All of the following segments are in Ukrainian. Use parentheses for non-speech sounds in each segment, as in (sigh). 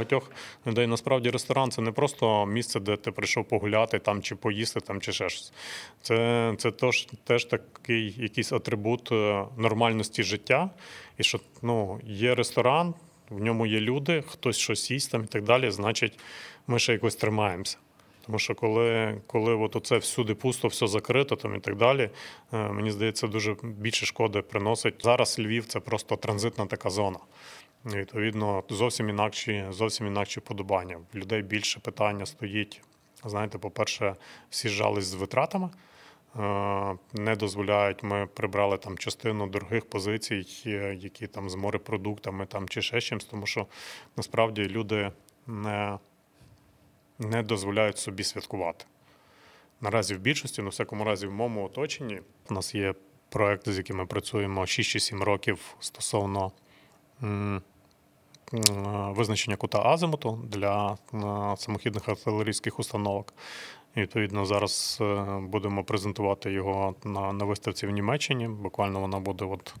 багатьох людей насправді ресторан це не просто місце, де ти прийшов погуляти там чи поїсти, там чи ще щось. Це, це теж, теж такий якийсь атрибут е, нормальності життя. І що ну, є ресторан, в ньому є люди, хтось щось їсть там і так далі, значить, ми ще якось тримаємося. Тому що коли, коли от оце всюди пусто, все закрито там і так далі, е, мені здається, дуже більше шкоди приносить. Зараз Львів це просто транзитна така зона. Відповідно, зовсім інакші, зовсім інакші подобання. В людей більше питання стоїть. Знаєте, по-перше, всі зжались з витратами. Е, Не дозволяють. Ми прибрали там частину дорогих позицій, е, які там з морепродуктами там чи ще чимось, тому що насправді люди не, не дозволяють собі святкувати. Наразі в більшості, ну, всякому разі, в моєму оточенні, у нас є проекти, з якими працюємо 6 чи 7 років стосовно визначення кута азимуту для самохідних артилерійських установок. І, відповідно, зараз е, будемо презентувати його на, на виставці в Німеччині. Буквально вона буде от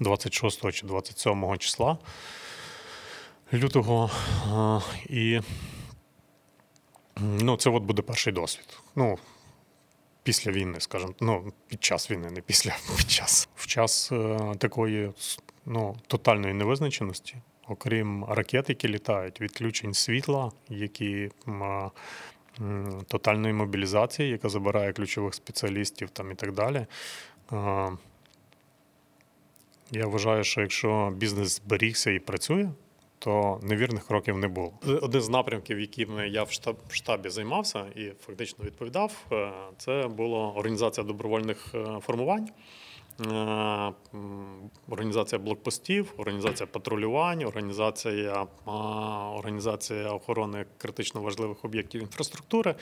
26 чи 27 числа лютого. Е, І ну, це от буде перший досвід. Ну, після війни, скажімо, ну, під час війни, не після, (laughs) під час. В час е, такої ну, тотальної невизначеності, окрім ракет, які літають, відключень світла, які а, тотальної мобілізації, яка забирає ключових спеціалістів там і так далі. Е, я вважаю, що якщо бізнес зберігся і працює, то невірних кроків не було. Один з напрямків, яким я в штаб, штабі займався і фактично відповідав, е, це була організація добровольних е, формувань. Е, Організація блокпостів, організація патрулювань, організація, організація охорони критично важливих об'єктів інфраструктури